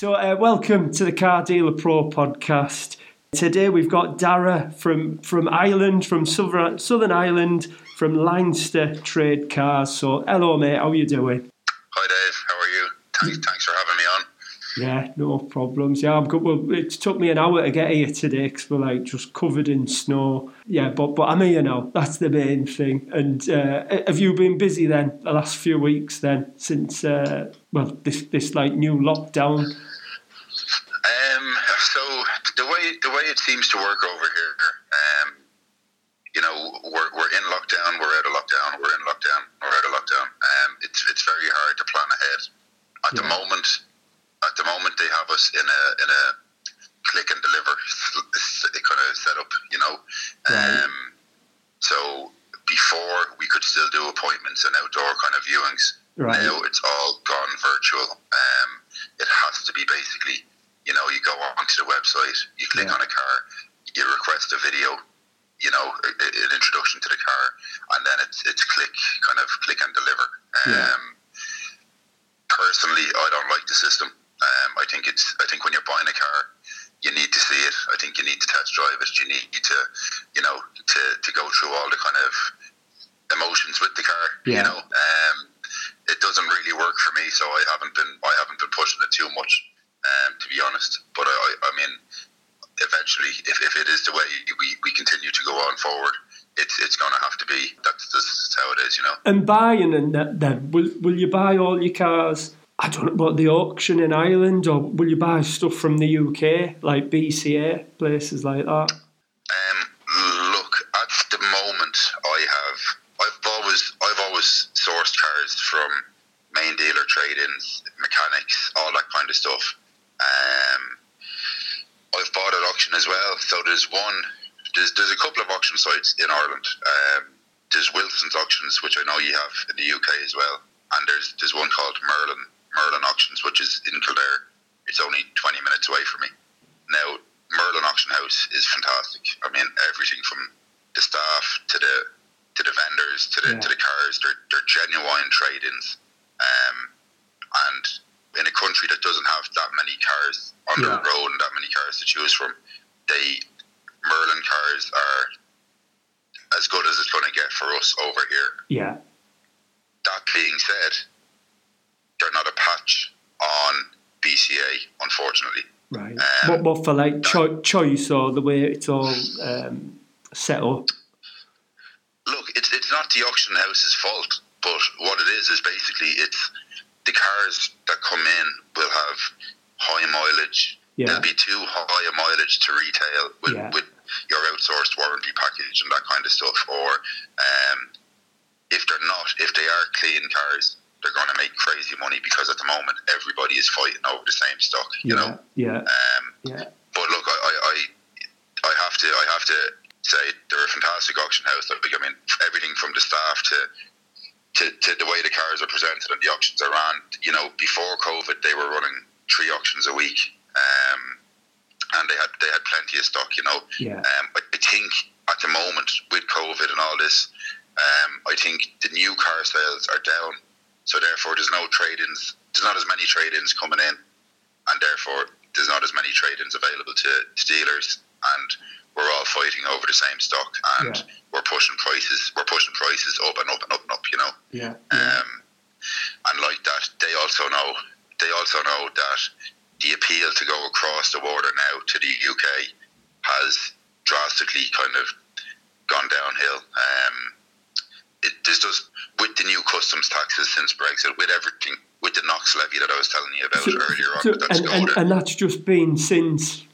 So, uh, welcome to the Car Dealer Pro podcast. Today we've got Dara from from Ireland, from Southern, Southern Ireland, from Leinster Trade Cars. So, hello, mate. How are you doing? Hi, Dave. How are you? Thanks, thanks for having me on. Yeah, no problems. Yeah, I'm good. Well, it took me an hour to get here today because we're like just covered in snow. Yeah, but but I'm here now. That's the main thing. And uh, have you been busy then the last few weeks then since uh, well this this like new lockdown? Way the way it seems to work over here, um, you know, we're, we're in lockdown, we're out of lockdown, we're in lockdown, we're out of lockdown. Um, it's it's very hard to plan ahead. At the moment, at the moment they have us in a in a click and deliver kind of setup, you know. Right. Um, so before we could still do appointments and outdoor kind of viewings. Right. Now it's all gone virtual. Um, it has to be basically, you know, you go onto the website, you click Yeah. on a car, you request a video, you know, a- a- an introduction to the car, and then it's it's click kind of click and deliver. Yeah. Um, personally, I don't like the system. Um, I think it's I think when you're buying a car, you need to see it. I think you need to test drive it. You need to, you know, to, to go through all the kind of emotions with the car. Yeah. You know, um, it doesn't really work for me, so I haven't been I haven't been pushing it too much, um, to be honest. But I, I, I mean, eventually, if, if it is the way we, we continue to go on forward, it's it's going to have to be. That's just how it is, you know. And buying and that, then will will you buy all your cars? I don't know about the auction in Ireland, or will you buy stuff from the UK, like BCA places like that? Um, look, at the moment, I have. I've always, I've always sourced cars from main dealer trade-ins, mechanics, all that kind of stuff. Um, I've bought at auction as well. So there's one. There's there's a couple of auction sites in Ireland. Um, there's Wilson's auctions, which I know you have in the UK as well, and there's there's one called Merlin Merlin Auctions, which is in Kildare. It's only 20 minutes away from me. Now, Merlin Auction House is fantastic. I mean, everything from the staff to the to the vendors to the Yeah. to the cars, they're they're genuine trade-ins. Um, and in a country that doesn't have that many cars on the road and that many cars to choose from, they Merlin cars are as good as it's going to get for us over here. Yeah, That being said, they're not a patch on BCA, unfortunately. right. Um, what what for like cho- choice or the way it's all um, set up? Look, it's it's not the auction house's fault, but what it is is basically it's the cars that come in will have high mileage. Yeah. They'll be too high a mileage to retail with, Yeah. with your outsourced warranty package and that kind of stuff. Or um, if they're not, if they are clean cars, they're going to make crazy money because at the moment everybody is fighting over the same stock. You Yeah, know. yeah, Um, yeah, but look, I, I, I, have to, I have to say they're a fantastic auction house. Like, I mean, everything from the staff to, to, to the way the cars are presented and the auctions are run. You know, before COVID, they were running three auctions a week, um, and they had they had plenty of stock. You know, yeah, um, I I think at the moment with COVID and all this, um, I think the new car sales are down. So therefore, there's no trade-ins. There's not as many trade-ins coming in, and therefore there's not as many trade-ins available to, to dealers. And we're all fighting over the same stock, and Yeah. we're pushing prices. We're pushing prices up and up and up and up. You know. yeah, yeah. Um, and like that, they also know they also know that the appeal to go across the border now to the UK has drastically kind of gone downhill. Um, it, there's just with the new customs taxes since Brexit, with everything, with the NOx levy that I was telling you about So- earlier on, so- that's and, and, and that's just been since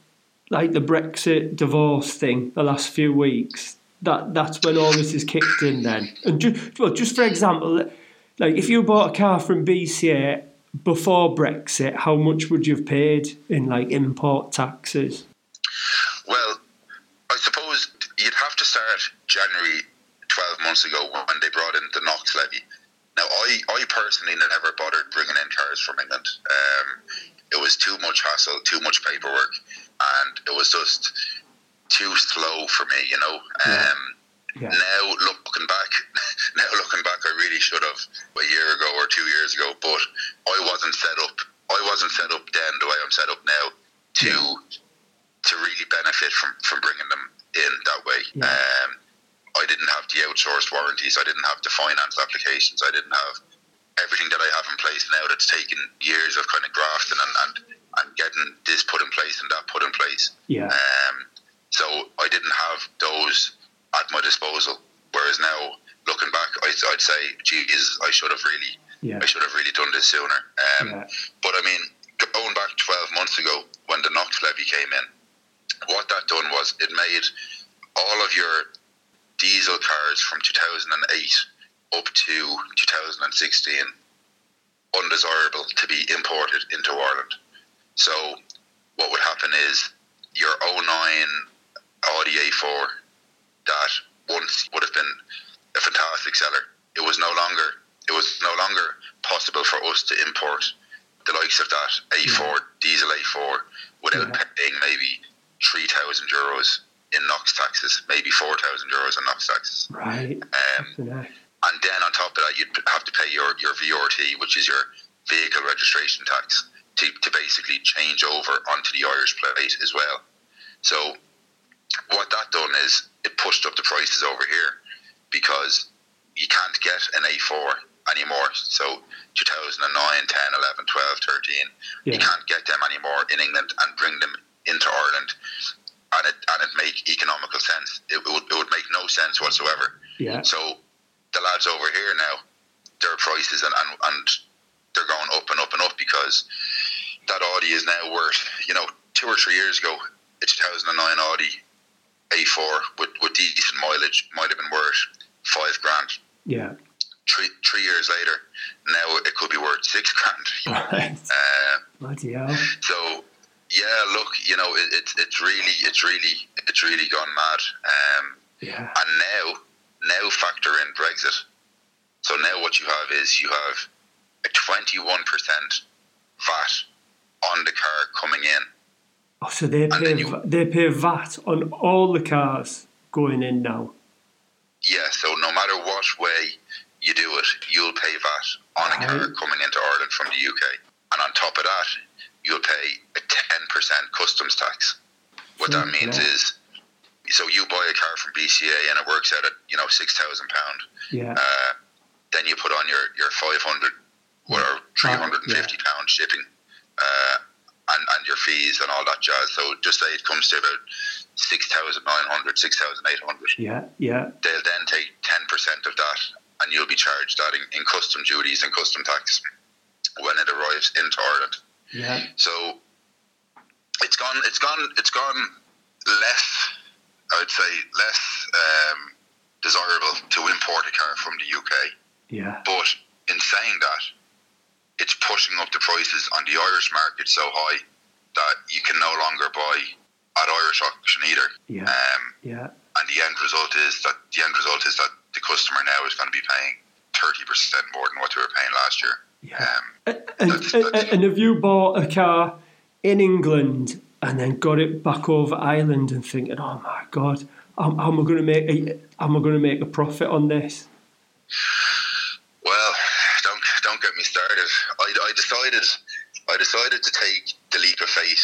like the Brexit divorce thing the last few weeks. That that's when all this is kicked in then. And just well, just for example, like if you bought a car from BCA before Brexit, how much would you have paid in like import taxes? Well, I suppose you'd have to start January 12 months ago when they brought in the NOx levy. Now, I, I personally never bothered bringing in cars from England. Um, it was too much hassle, too much paperwork, and it was just too slow for me, you know. Yeah. Um, Yeah. Now looking back, now looking back, I really should have a year ago or two years ago, but I wasn't set up I wasn't set up then the way I'm set up now to to really benefit from from bringing them in that way. Yeah. Um, I didn't have the outsourced warranties. I didn't have the finance applications. I didn't have everything that I have in place now. That's taken years of kind of grafting and and, and getting this put in place and that put in place. Yeah. Um, so I didn't have those at my disposal. Whereas now, looking back, I'd, I'd say, geez, I should have really, Yeah. I should have really done this sooner. Um, Yeah. But I mean, going back 12 months ago when the NOx levy came in, what that done was it made all of your diesel cars from 2008 up to 2016 undesirable to be imported into Ireland. So what would happen is your 09 Audi A4 that once would have been a fantastic seller. It was no longer it was no longer possible for us to import the likes of that A4 diesel A4 without Yeah. paying maybe three thousand euros in NOx taxes, maybe four thousand euros in NOx taxes. Right. Um, and then on top of that, you'd have to pay your, your VRT, which is your vehicle registration tax, to, to basically change over onto the Irish plate as well. So what that done is it pushed up the prices over here because you can't get an A4 anymore. So 2009, 10, 11, 12, 13, you can't get them anymore in England and bring them into Ireland. And it, and it make economical sense. It would, it would make no sense whatsoever. Yeah. So the lads over here now, their prices and, and, and they're going up and up and up because that Audi is now worth, you know, two or three years ago, a 2009 Audi A4 with, with decent mileage might have been worth five grand. Yeah. Three, three years later, now it could be worth six grand. Right. Uh, Bloody hell. so yeah, look, you know, it, it's it's really, it's really, it's really gone mad. Um, Yeah. and now now factor in Brexit. So now what you have is you have a twenty one percent VAT on the car coming in. Oh, so they pay you- they pay VAT on all the cars going in now. Yeah, so no matter what way you do it, you'll pay VAT on a car coming into Ireland from the UK. And on top of that, you'll pay a ten percent customs tax. What that means is so you buy a car from BCA and it works out at, you know, six thousand pound. Yeah. Uh, then you put on your, your 500 or 350 pound shipping uh, and, and your fees and all that jazz. So just say it comes to about 6,900, 6,800. Yeah. Yeah. They'll then take 10% of that and you'll be charged that in, in custom duties and custom tax when it arrives into Ireland. Yeah. So it's gone. It's gone. It's gone less. I would say less um, desirable to import a car from the UK. Yeah. But in saying that, it's pushing up the prices on the Irish market so high that you can no longer buy at Irish auction either. Yeah. Um, Yeah. and the end result is that the end result is that the customer now is going to be paying thirty percent more than what they were paying last year. Yeah. Um, And, That's- and, that's- and have you bought a car in England and then got it back over Ireland and thinking, oh my god, how, how am I going to make a, am I going to make a profit on this? Well, don't don't get me started. I, I decided I decided to take the leap of faith.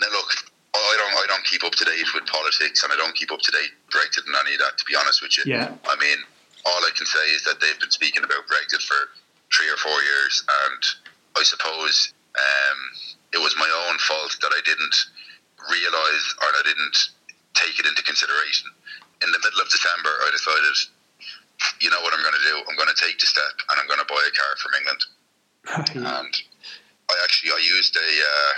Now look, I don't I don't keep up to date with politics and I don't keep up to date Brexit and any of that. To be honest with you, Yeah. I mean, all I can say is that they've been speaking about Brexit for three or four years, and I suppose um, it was my own fault that I didn't realise or I didn't take it into consideration. In the middle of December, I decided, you know what I'm going to do? I'm going to take the step and I'm going to buy a car from England. And I actually I used a uh,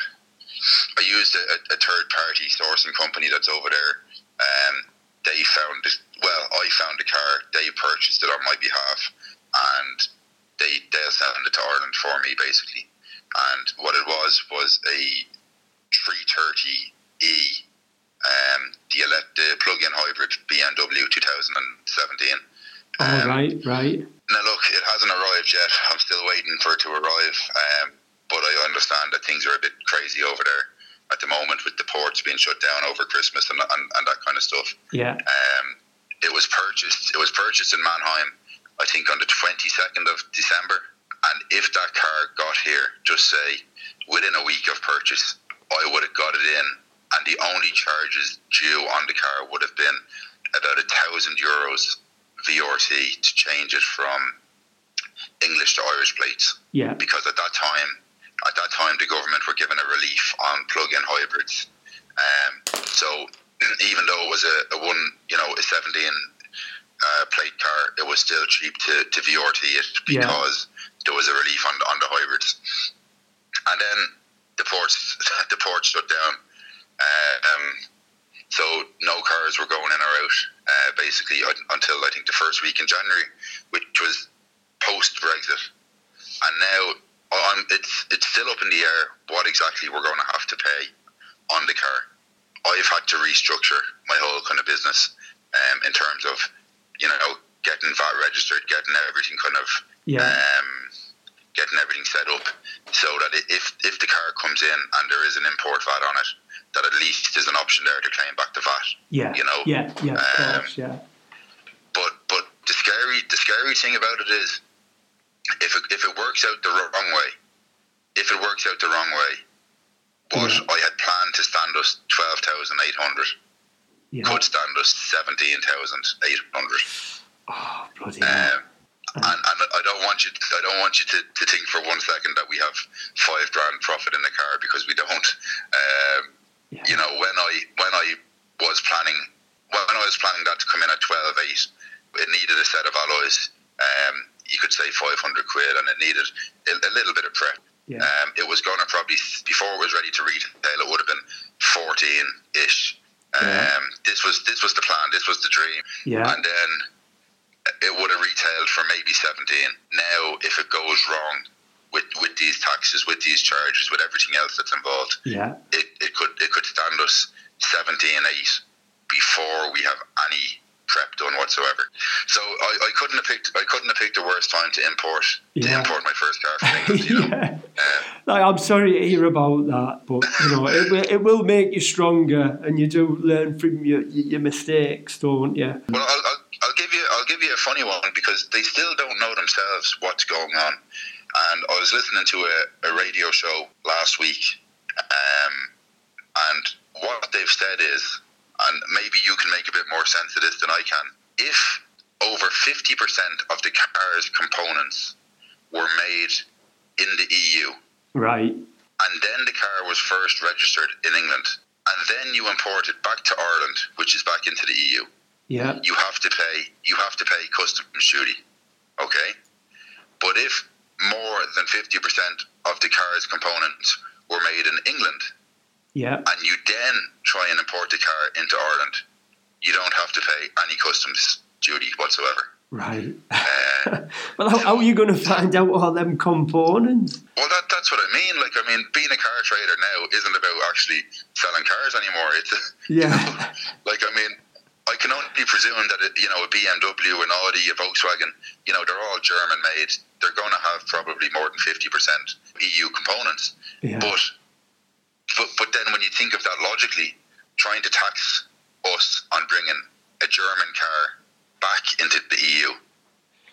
I used a, a third party sourcing company that's over there. Um, they found it. Well, I found the car. They purchased it on my behalf, and they they'll send it to Ireland for me basically. And what it was was a 330e, um, the the plug-in hybrid BMW 2017. Um, right. Right. now, look, it hasn't arrived yet. I'm still waiting for it to arrive. Um, but I understand that things are a bit crazy over there at the moment with the ports being shut down over Christmas and, and, and that kind of stuff. Yeah. Um, it was purchased. It was purchased in Manheim, I think, on the 22nd of December, And if that car got here, just say within a week of purchase, I would have got it in, and the only charges due on the car would have been about a thousand euros VRT to change it from English to Irish plates. Yeah. Because at that time, at that time, the government were given a relief on plug-in hybrids. Um, so even though it was a, a one, you know, a 17 uh, plate car, it was still cheap to, to VRT it Yeah. because there was a relief on the, on the hybrids. And then the ports the ports shut down. Uh, um, so no cars were going in or out uh, basically until I think the first week in January, which was post Brexit. And now um, it's it's still up in the air what exactly we're going to have to pay on the car. I've had to restructure my whole kind of business um, in terms of you know getting VAT registered, getting everything kind of Yeah. um, getting everything set up so that if if the car comes in and there is an import VAT on it, that at least there's an option there to claim back the VAT. Yeah. you know, Yeah. Yeah. Of um, course. Yeah. But but the scary the scary thing about it is if it, if it works out the wrong way, if it works out the wrong way, what Yeah. I had planned to stand us twelve thousand eight hundred Yeah. could stand us seventeen thousand eight hundred. Oh bloody hell. Um, and, and I don't want you. To, I don't want you to, to think for one second that we have five grand profit in the car because we don't. Um, Yeah. You know, when I when I was planning when I was planning that to come in at twelve eight, it needed a set of alloys. Um, you could say five hundred quid, and it needed a, a little bit of prep. Yeah. Um, it was going to probably before it was ready to retail, it would have been fourteen ish. Um, Yeah. This was this was the plan. This was the dream Yeah. and then it would have retailed for maybe 17. Now, if it goes wrong with, with these taxes, with these charges, with everything else that's involved, Yeah. it, it could it could stand us 17 8 before we have any prep done whatsoever. So I, I couldn't have picked I couldn't have picked the worst time to import to import my first car from England. You know? yeah. Um, Like, I'm sorry to hear about that, but you know it will, it will make you stronger, and you do learn from your your mistakes, don't you? Well, I'll, I'll, I'll give you I'll give you a funny one because they still don't know themselves what's going on. And I was listening to a, a radio show last week, um, and what they've said is, and maybe you can make a bit more sense of this than I can. If over fifty percent of the car's components were made in the EU, Right. and then the car was first registered in England, and then you import it back to Ireland, which is back into the EU Yeah. you have to pay you have to pay customs duty. Okay? But if more than fifty percent of the car's components were made in England Yeah. and you then try and import the car into Ireland, you don't have to pay any customs duty whatsoever. Right. Uh, well, how, how are you going to find out all them components? well, that, that's what I mean. Like, I mean, being a car trader now isn't about actually selling cars anymore. It's Yeah. like I mean, I can only presume that it, you know a BMW, an Audi, a Volkswagen, you know, they're all German made. They're going to have probably more than fifty percent EU components. Yeah. But, but but then when you think of that logically, trying to tax us on bringing a German car back into the EU,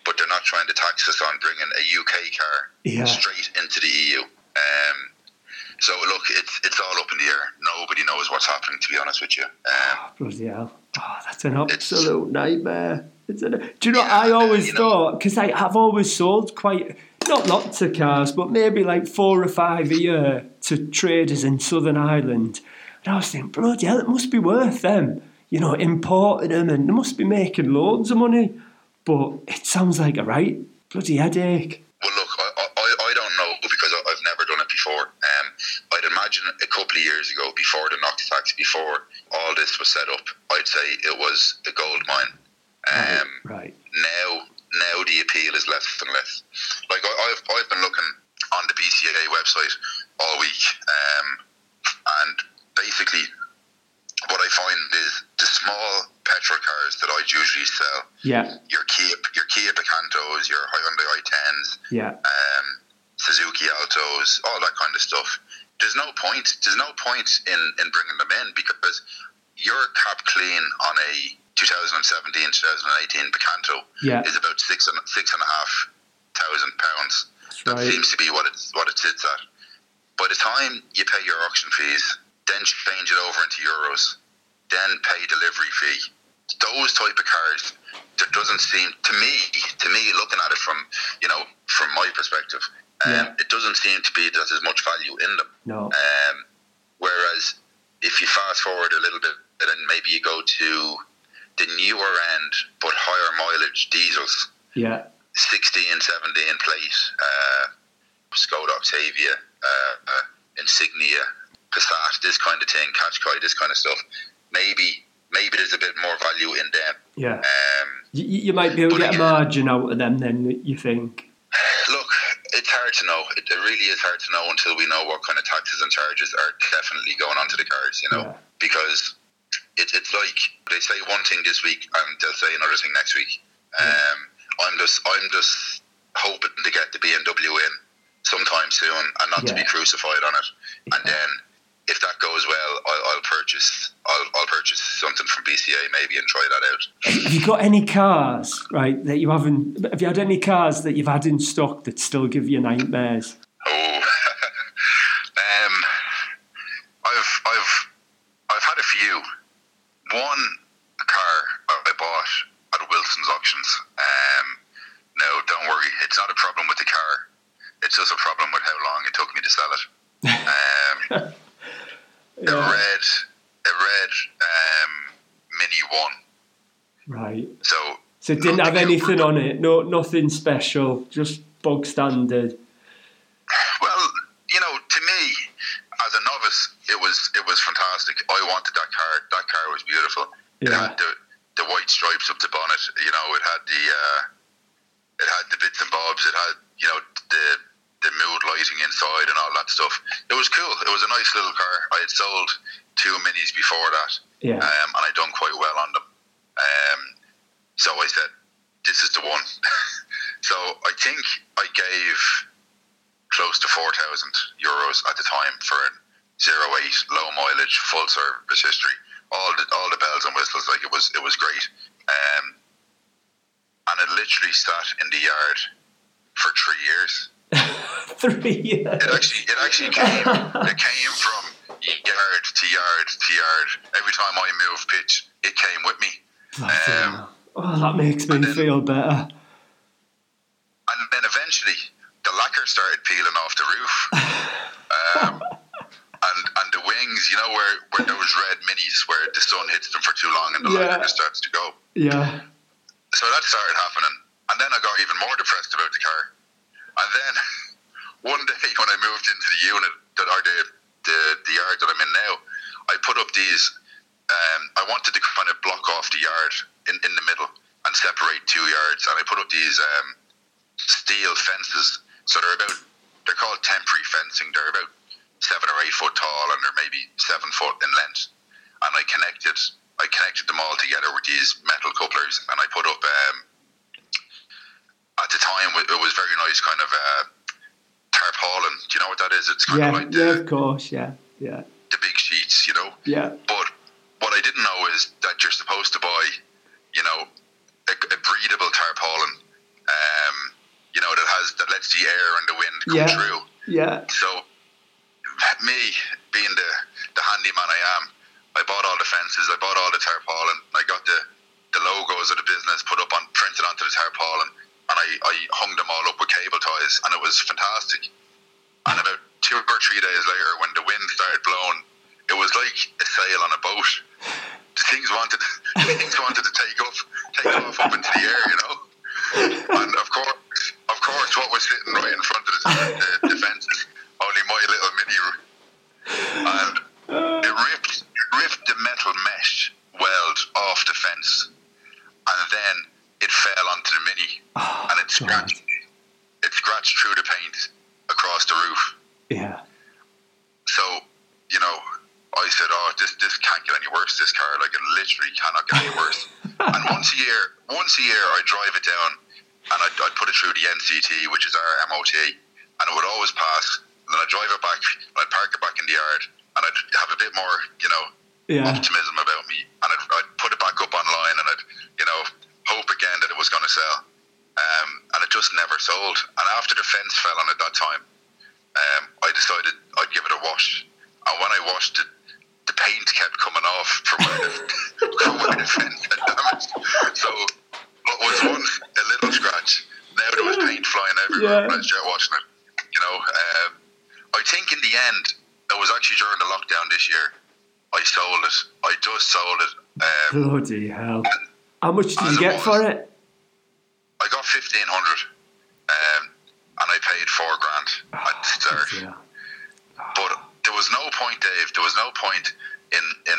but they're not trying to tax us on bringing a UK car Yeah. straight into the EU. Um, so look, it's it's all up in the air. Nobody knows what's happening. To be honest with you, um, Bloody hell. Oh, that's an absolute nightmare. Do you know, Yeah, I always you know- thought, because I've always sold quite, not lots of cars, but maybe like four or five a year to traders in Southern Ireland. And I was thinking, bloody hell, it must be worth them, you know, importing them and they must be making loads of money. But it sounds like a right bloody headache. well, look, I, I, I don't know because I- I've never done it before. Um, I'd imagine a couple of years ago, before the NOx tax, before all this was set up, I'd say it was a gold mine. Um, right. now now the appeal is less and less. Like I, I've I've been looking on the BCA website all week, um, and basically what I find is the small petrol cars that I usually sell, Yeah. your Kia your Kia Picantos, your Hyundai i10s, Yeah. um, Suzuki Altos, all that kind of stuff. There's no point. There's no point in, in bringing them in because your cap clean on a 2017, 2018 Picanto Yeah. is about six and six and a half thousand pounds, Right. That seems to be what it's what it sits at. By the time you pay your auction fees, then change it over into euros, then pay delivery fee. Those type of cars, there doesn't seem to me, to me, looking at it from you know from my perspective, um, Yeah. it doesn't seem to be that there's as much value in them. No. Um, whereas if you fast forward a little bit and maybe you go to the newer end but higher mileage diesels, Yeah. 16, 17 plate, uh, Skoda Octavia, uh, uh, Insignia, Passat, this kind of thing, Qashqai, this kind of stuff. Maybe maybe there's a bit more value in them. Yeah. Um, You, you might be able to get a margin out of them then, you think? look, it's hard to know. It, it really is hard to know until we know what kind of taxes and charges are definitely going onto the cars, you know, Yeah. because it, it's like they say one thing this week and they'll say another thing next week. Um, I'm just I'm just hoping to get the BMW in sometime soon and not to be crucified on it. And then if that goes well, I'll, I'll purchase I'll, I'll purchase something from BCA maybe and try that out. Have you got any cars, right, that you haven't... Have you had any cars that you've had in stock that still give you nightmares? Oh, um, I've I've I've had a few. One car I bought at Wilson's auctions. Um, no, don't worry, it's not a problem with the car. It's just a problem with how long it took me to sell it. Um, a red, a red um, Mini One. Right. So So it didn't have anything on it, no, nothing special, just bog standard. Well, you know, to me, as a novice, it was it was fantastic. I wanted that car. That car was beautiful. It Yeah. had the the white stripes up the bonnet. You know, it had the uh, it had the bits and bobs. It had you know the the mood lighting inside and all that stuff. It was cool. It was a nice little car. I had sold two minis before that, Yeah. um, and I done quite well on them. Um, so I said, "This is the one." so I think I gave close to four thousand euros at the time for a zero eight low mileage full service history. All the all the bells and whistles, like it was it was great. Um, and it literally sat in the yard for three years. Three years. It actually it actually came it came from yard to yard to yard. Every time I moved pitch, it came with me. Um, oh, that makes me then- feel better. And then eventually, the lacquer started peeling off the roof. Um, and and the wings, you know, where, where those red minis, where the sun hits them for too long and the Yeah. lacquer just starts to go. Yeah. So that started happening. And then I got even more depressed about the car. And then one day when I moved into the unit, that or the, the, the yard that I'm in now, I put up these, um, I wanted to kind of block off the yard in, in the middle and separate two yards. And I put up these um, steel fences. So they're about, they're called temporary fencing. They're about seven or eight foot tall and they're maybe seven foot in length. And I connected, I connected them all together with these metal couplers and I put up, um, at the time it was very nice kind of uh, tarpaulin. Do you know what that is? It's kind Yeah, of like yeah, of course, yeah, yeah, the big sheets, you know. yeah, But what I didn't know is that you're supposed to buy, you know, a, a breathable tarpaulin, that lets the air and the wind come Yeah. through. yeah, So, me being the the handyman I am, I bought all the fences, I bought all the tarpaulin, I got the the logos of the business put up on printed onto the tarpaulin, and I, I hung them all up with cable ties, and it was fantastic. And about two or three days later, when the wind started blowing, it was like a sail on a boat. The things wanted, the things wanted to take off, take off up into the air, you know. And of course, course, what was sitting right in front of the, the, the fences, only my little mini, and it ripped, ripped the metal mesh weld off the fence, and then it fell onto the mini, oh, and it God. scratched, it scratched through the paint across the roof. yeah, So, you know, I said, "Oh, this this can't get any worse. This car, like, it literally cannot get any worse." and once a year, once a year, I drive it down, and I'd, I'd put it through the NCT, which is our MOT, and it would always pass. And then I'd drive it back, and I'd park it back in the yard, and I'd have a bit more, you know, yeah, optimism about me, and I'd, I'd put it back up online, and I'd, you know, hope again that it was going to sell. um, and it just never sold. And after the fence fell on at that time, um, I decided I'd give it a wash. And when I washed it, the paint kept coming off from where the, from where the fence had damaged. So what was once a little scratch, now there was paint flying everywhere Yeah. when I started washing it. You know, um, I think in the end, it was actually during the lockdown this year. I sold it. I just sold it. Um, Bloody hell. How much did you get was. for it? I got fifteen hundred, um, and I paid four grand at the start. Yeah. But there was no point, Dave. There was no point in in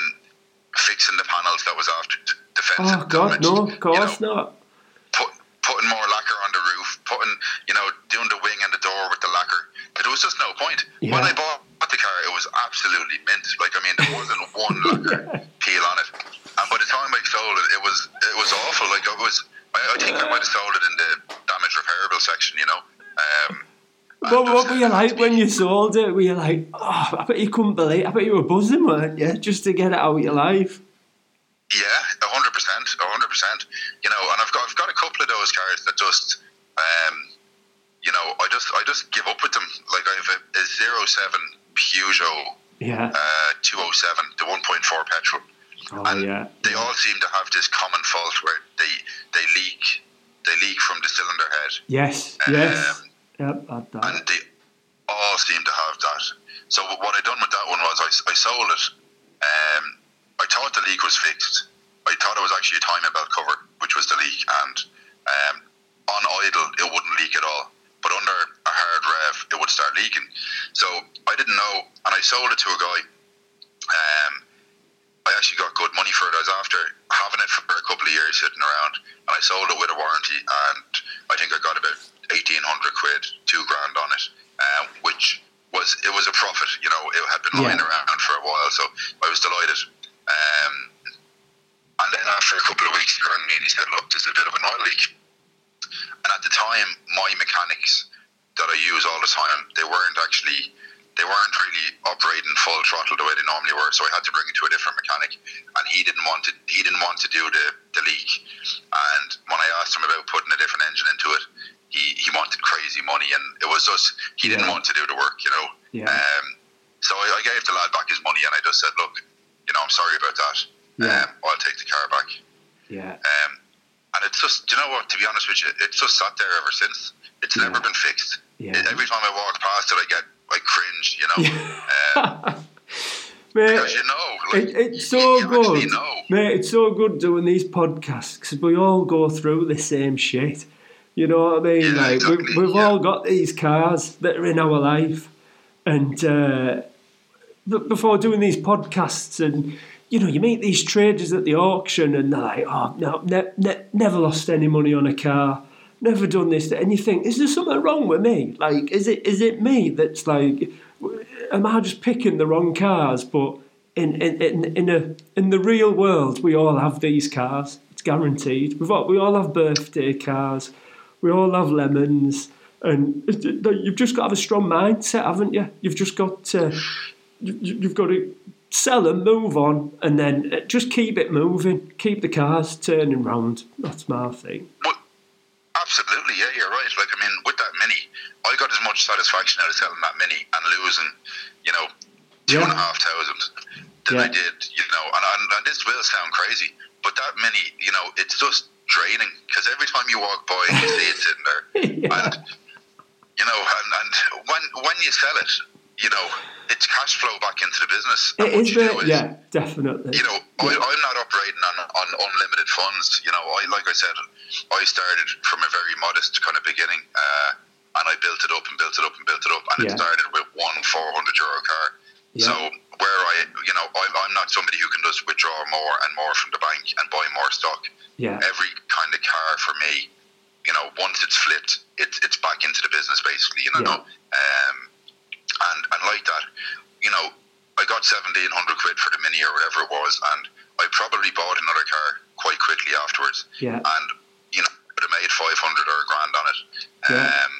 fixing the panels that was after the, the. Oh, God, damaged. no, of You course know, not. Put, putting more lacquer on the roof, putting you know doing the wing and the door with the lacquer. There was just no point. When I bought the car, it was absolutely mint. Like I mean, there wasn't one lacquer peel on it. And by the time I sold it, it was it was awful. Like it was. I, I think I might have sold it in the damage repairable section. You know. Um, What, what were you like when you sold it? Were you like, oh, I bet you couldn't believe I bet you were buzzing, weren't you? Just to get it out of your life. Yeah, a hundred percent, a hundred percent. You know, and I've got I've got a couple of those cars that just, um, you know, I just I just give up with them. Like I have a, a zero seven Peugeot Yeah. uh, two oh seven, the one point four petrol. Oh, and yeah. They all seem to have this common fault where they they leak they leak from the cylinder head. Yes, yes. Um, Yep, had that. and they all seem to have that. So what I done with that one was I, I sold it. Um, I thought the leak was fixed. I thought it was actually a timing belt cover, which was the leak, and um, on idle it wouldn't leak at all. But under a hard rev, it would start leaking. So I didn't know, and I sold it to a guy. Um, I actually got good money for it. I was after having it for a couple of years sitting around, and I sold it with a warranty, and I think I got about eighteen hundred quid, two grand on it, um, which was it was a profit. You know, it had been Yeah. lying around for a while, so I was delighted. After a couple of weeks, he rang me and he said, "Look, there's a bit of an oil leak." And at the time, my mechanics that I use all the time, they weren't actually they weren't really operating full throttle the way they normally were. So I had to bring it to a different mechanic, and he didn't want to. He didn't want to do the, the leak. And when I asked him about putting a different engine into it, he, he wanted crazy money, and it was just he didn't want to do the work, you know. Yeah. Um, so I, I gave the lad back his money, and I just said, look, you know, I'm sorry about that. Yeah. Um, I'll take the car back. yeah. Um, and it's just, do you know what? To be honest with you, it's just sat there ever since. It's Yeah. never been fixed. Yeah. Every time I walk past it, I get, I cringe, you know. um, Mate, because you know, like, it, it's so you actually good. know. Mate, it's so good doing these podcasts because we all go through the same shit. You know what I mean? Yeah, like exactly, we, we've yeah. all got these cars that are in our life, and uh, before doing these podcasts, and you know, you meet these traders at the auction, and they're like, "Oh no, ne- ne- never lost any money on a car." Never done this, and you think, is there something wrong with me? Like, is it is it me that's like, am I just picking the wrong cars? But in in, in, in a in the real world, we all have these cars. It's guaranteed. We've all, we all have birthday cars. We all have lemons, and you've just got to have a strong mindset, haven't you? You've just got to you- you've got to sell them, move on, and then uh, just keep it moving. Keep the cars turning round. That's my thing. Well, absolutely, yeah, you're right. Like, I mean, with that Mini, I got as much satisfaction out of selling that Mini and losing, you know, two and a half thousand than I did, you know. And, and, and this will sound crazy, but that Mini, you know, it's just draining because every time you walk by, you see it sitting there. yeah. And, you know, and, and when when you sell it, you know, it's cash flow back into the business. It is, what is, you mate. do is, Yeah, definitely. you know, I, I'm not operating on, on unlimited funds. You know, I like I said, I started from a very modest kind of beginning, uh, and I built it up and built it up and built it up, and Yeah. it started with one 400 euro car. Yeah. So where I, you know, I'm, I'm not somebody who can just withdraw more and more from the bank and buy more stock. yeah, Every kind of car for me, you know, once it's flipped, it's it's back into the business basically. You know, Yeah. um, and and like that, you know, I got seventeen hundred quid for the mini or whatever it was, and I probably bought another car quite quickly afterwards, yeah, and you know, would have made five hundred or a grand on it. Yeah. Um,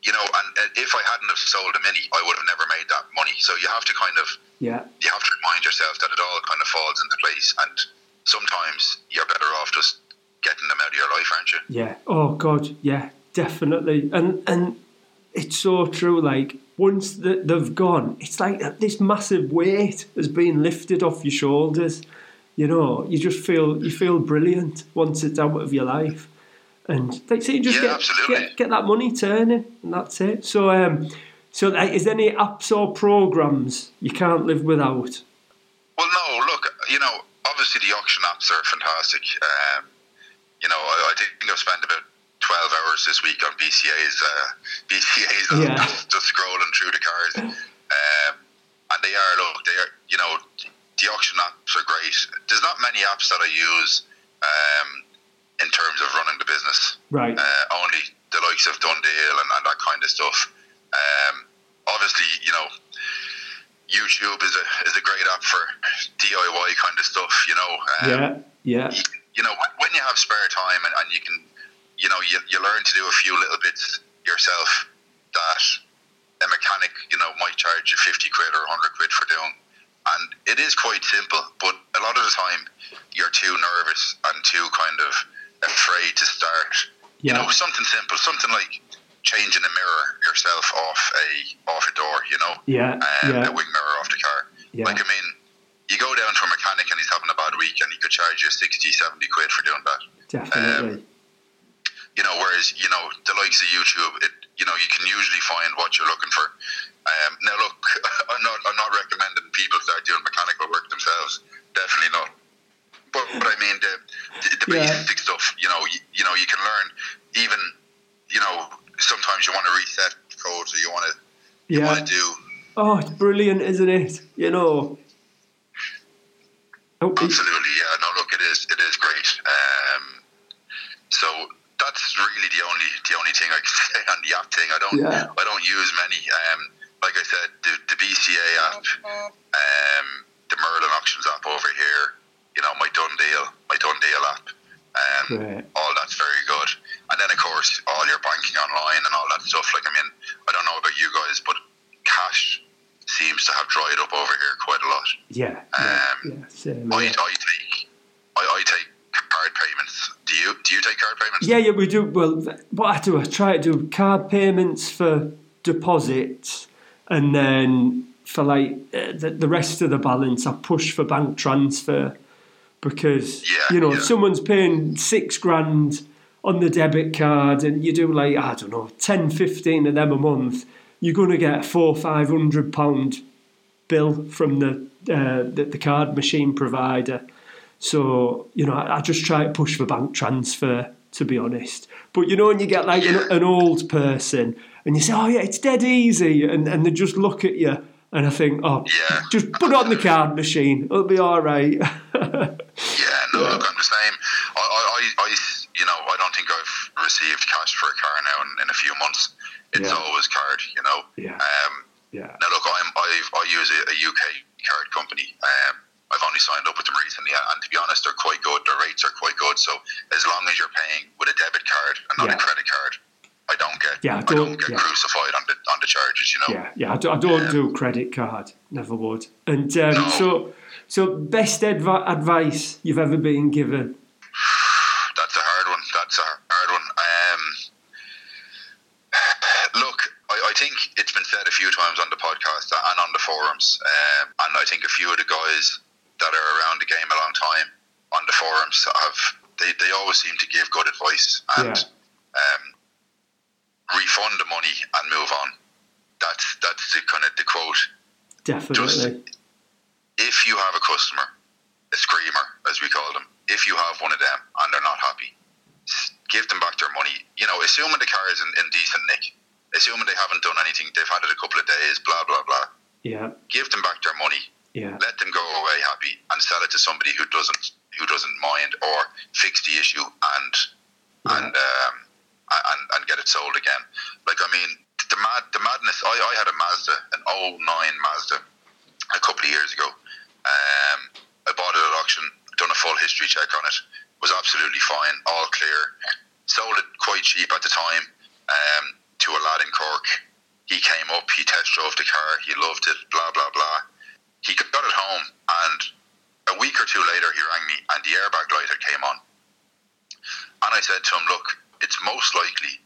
you know, and if I hadn't have sold a mini, I would have never made that money. So you have to kind of yeah, you have to remind yourself that it all kind of falls into place, and sometimes you're better off just getting them out of your life, aren't you? Yeah. Oh God. Yeah. Definitely. And and it's so true. Like once that they've gone, it's like this massive weight has been lifted off your shoulders. You know, you just feel you feel brilliant once it's out of your life. And like say, you just Yeah, get, get get that money turning, and that's it. So, um, so like, is there any apps or programs you can't live without? Well, no, look, you know, obviously the auction apps are fantastic. Um, you know, I, I think I've spent about 12 hours this week on BCA's, uh, BCA's Yeah. just, just scrolling through the cars. Um, and they are, look, they are, you know, the auction apps are great. There's not many apps that I use um, in terms of running the business. Right. Uh, only the likes of DoneDeal and, and that kind of stuff. Um, obviously, you know, YouTube is a is a great app for DIY kind of stuff. You know, um, yeah. Yeah. you, you know when, when you have spare time and, and you can, you know, you, you learn to do a few little bits yourself that a mechanic, you know, might charge you fifty quid or hundred quid for doing. And it is quite simple, but a lot of the time you're too nervous and too kind of afraid to start. You know, something simple, something like changing a mirror yourself off a off a door. You know, Yeah. um, Yeah. a wing mirror off the car. Yeah. Like, I mean, you go down to a mechanic and he's having a bad week and he could charge you 60, 70 quid for doing that. Definitely. You know, whereas, you know, the likes of YouTube, it, you know, you can usually find what you're looking for. Um, now, look, I'm not, I'm not recommending people start doing mechanical work themselves. Definitely not. But, but I mean, the, the, the Yeah. basic stuff, you know, you, you know, you can learn even, you know, sometimes you want to reset codes or you want to, you yeah. want to do Oh, it's brilliant, isn't it? You know. Oh, Absolutely, yeah. No, look, it is. It is great. Um, so that's really the only the only thing I can say on the app thing. I don't Yeah. I don't use many. Um, like I said, the, the BCA app, um, the Merlin auctions app over here. You know, my DoneDeal my DoneDeal app. Um, all that's very good. And then of course all your banking online and all that stuff. Like I mean, I don't know about you guys, but cash seems to have dried up over here quite a lot. yeah. Yeah. Um, yeah. Yeah. I I, I take card payments. Do you take card payments? Yeah, yeah, we do. Well, what I do, I try to do card payments for deposits, and then for like uh, the, the rest of the balance, I push for bank transfer because Yeah, you know yeah. if someone's paying six grand on the debit card, and you do like I don't know 10, 15 of them a month, you're going to get a four five hundred pound bill from the, uh, the the card machine provider. So, you know, I, I just try to push for bank transfer, to be honest. But, you know, when you get like an, an old person and you say, oh, yeah, it's dead easy, and, and they just look at you, and I think, oh, Yeah. just put it on the card machine, it'll be all right. Yeah, no, look, I'm the same. I, I, I, I, you know, I don't think I've received cash for a car now in, in a few months. It's Yeah. always card, you know. Yeah. Um, yeah. now look, I'm I've, I use a, a UK card company. Um, I've only signed up with them recently, and to be honest, they're quite good. Their rates are quite good. So as long as you're paying with a debit card and not Yeah. a credit card, I don't get Yeah, I don't, I don't- get yeah. crucified on the on the charges. You know. Yeah, yeah, I, do, I don't do credit card, never would. And um, No. so, so best advi- advice you've ever been given? That's a hard one. That's a hard one. Um, look, I, I think it's been said a few times on the podcast and on the forums, um, and I think a few of the guys that are around the game a long time on the forums have they, they always seem to give good advice and Yeah. um, refund the money and move on. That's that's the kind of the quote Definitely. if you have a customer, a screamer, as we call them, if you have one of them and they're not happy, give them back their money. You know, assuming the car is in, in decent nick, assuming they haven't done anything, they've had it a couple of days, blah, blah, blah. Yeah, Give them back their money, yeah, let them go away happy, and sell it to somebody who doesn't who doesn't mind or fix the issue and Yeah. and um, and and get it sold again. Like I mean, the mad the madness. I, I had a Mazda, an old 09 Mazda, a couple of years ago. Um, I bought it at auction, done a full history check on it, was absolutely fine, all clear. Sold it quite cheap at the time um, to a lad in Cork. He came up, he test drove the car, he loved it, blah blah blah. He got it home, and a week or two later, he rang me, and the airbag light had came on. And I said to him, look, it's most likely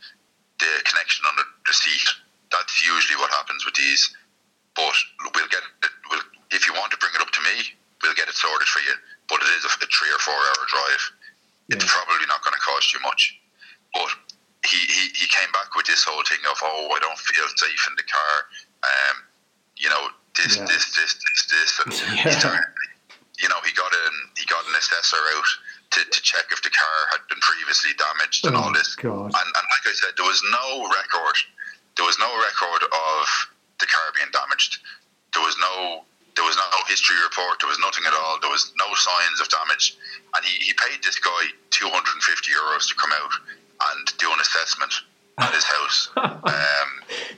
the connection under the seat. That's usually what happens with these. But we'll get it. We'll, if you want to bring it up to me, we'll get it sorted for you. But it is a, a three or four hour drive. It's Yeah. probably not going to cost you much. But he, he, he came back with this whole thing of, oh, I don't feel safe in the car. Um, you know, this, Yeah. this, this, this, this. And he started, you know, he got an, he got an assessor out to, to check if the car had been previously damaged and Oh, all this. God. And, and like I said, there was no record. There was no record of the car being damaged. There was no there was no history report. There was nothing at all. There was no signs of damage. And he, he paid this guy 250 euros to come out and do an assessment at his house. um,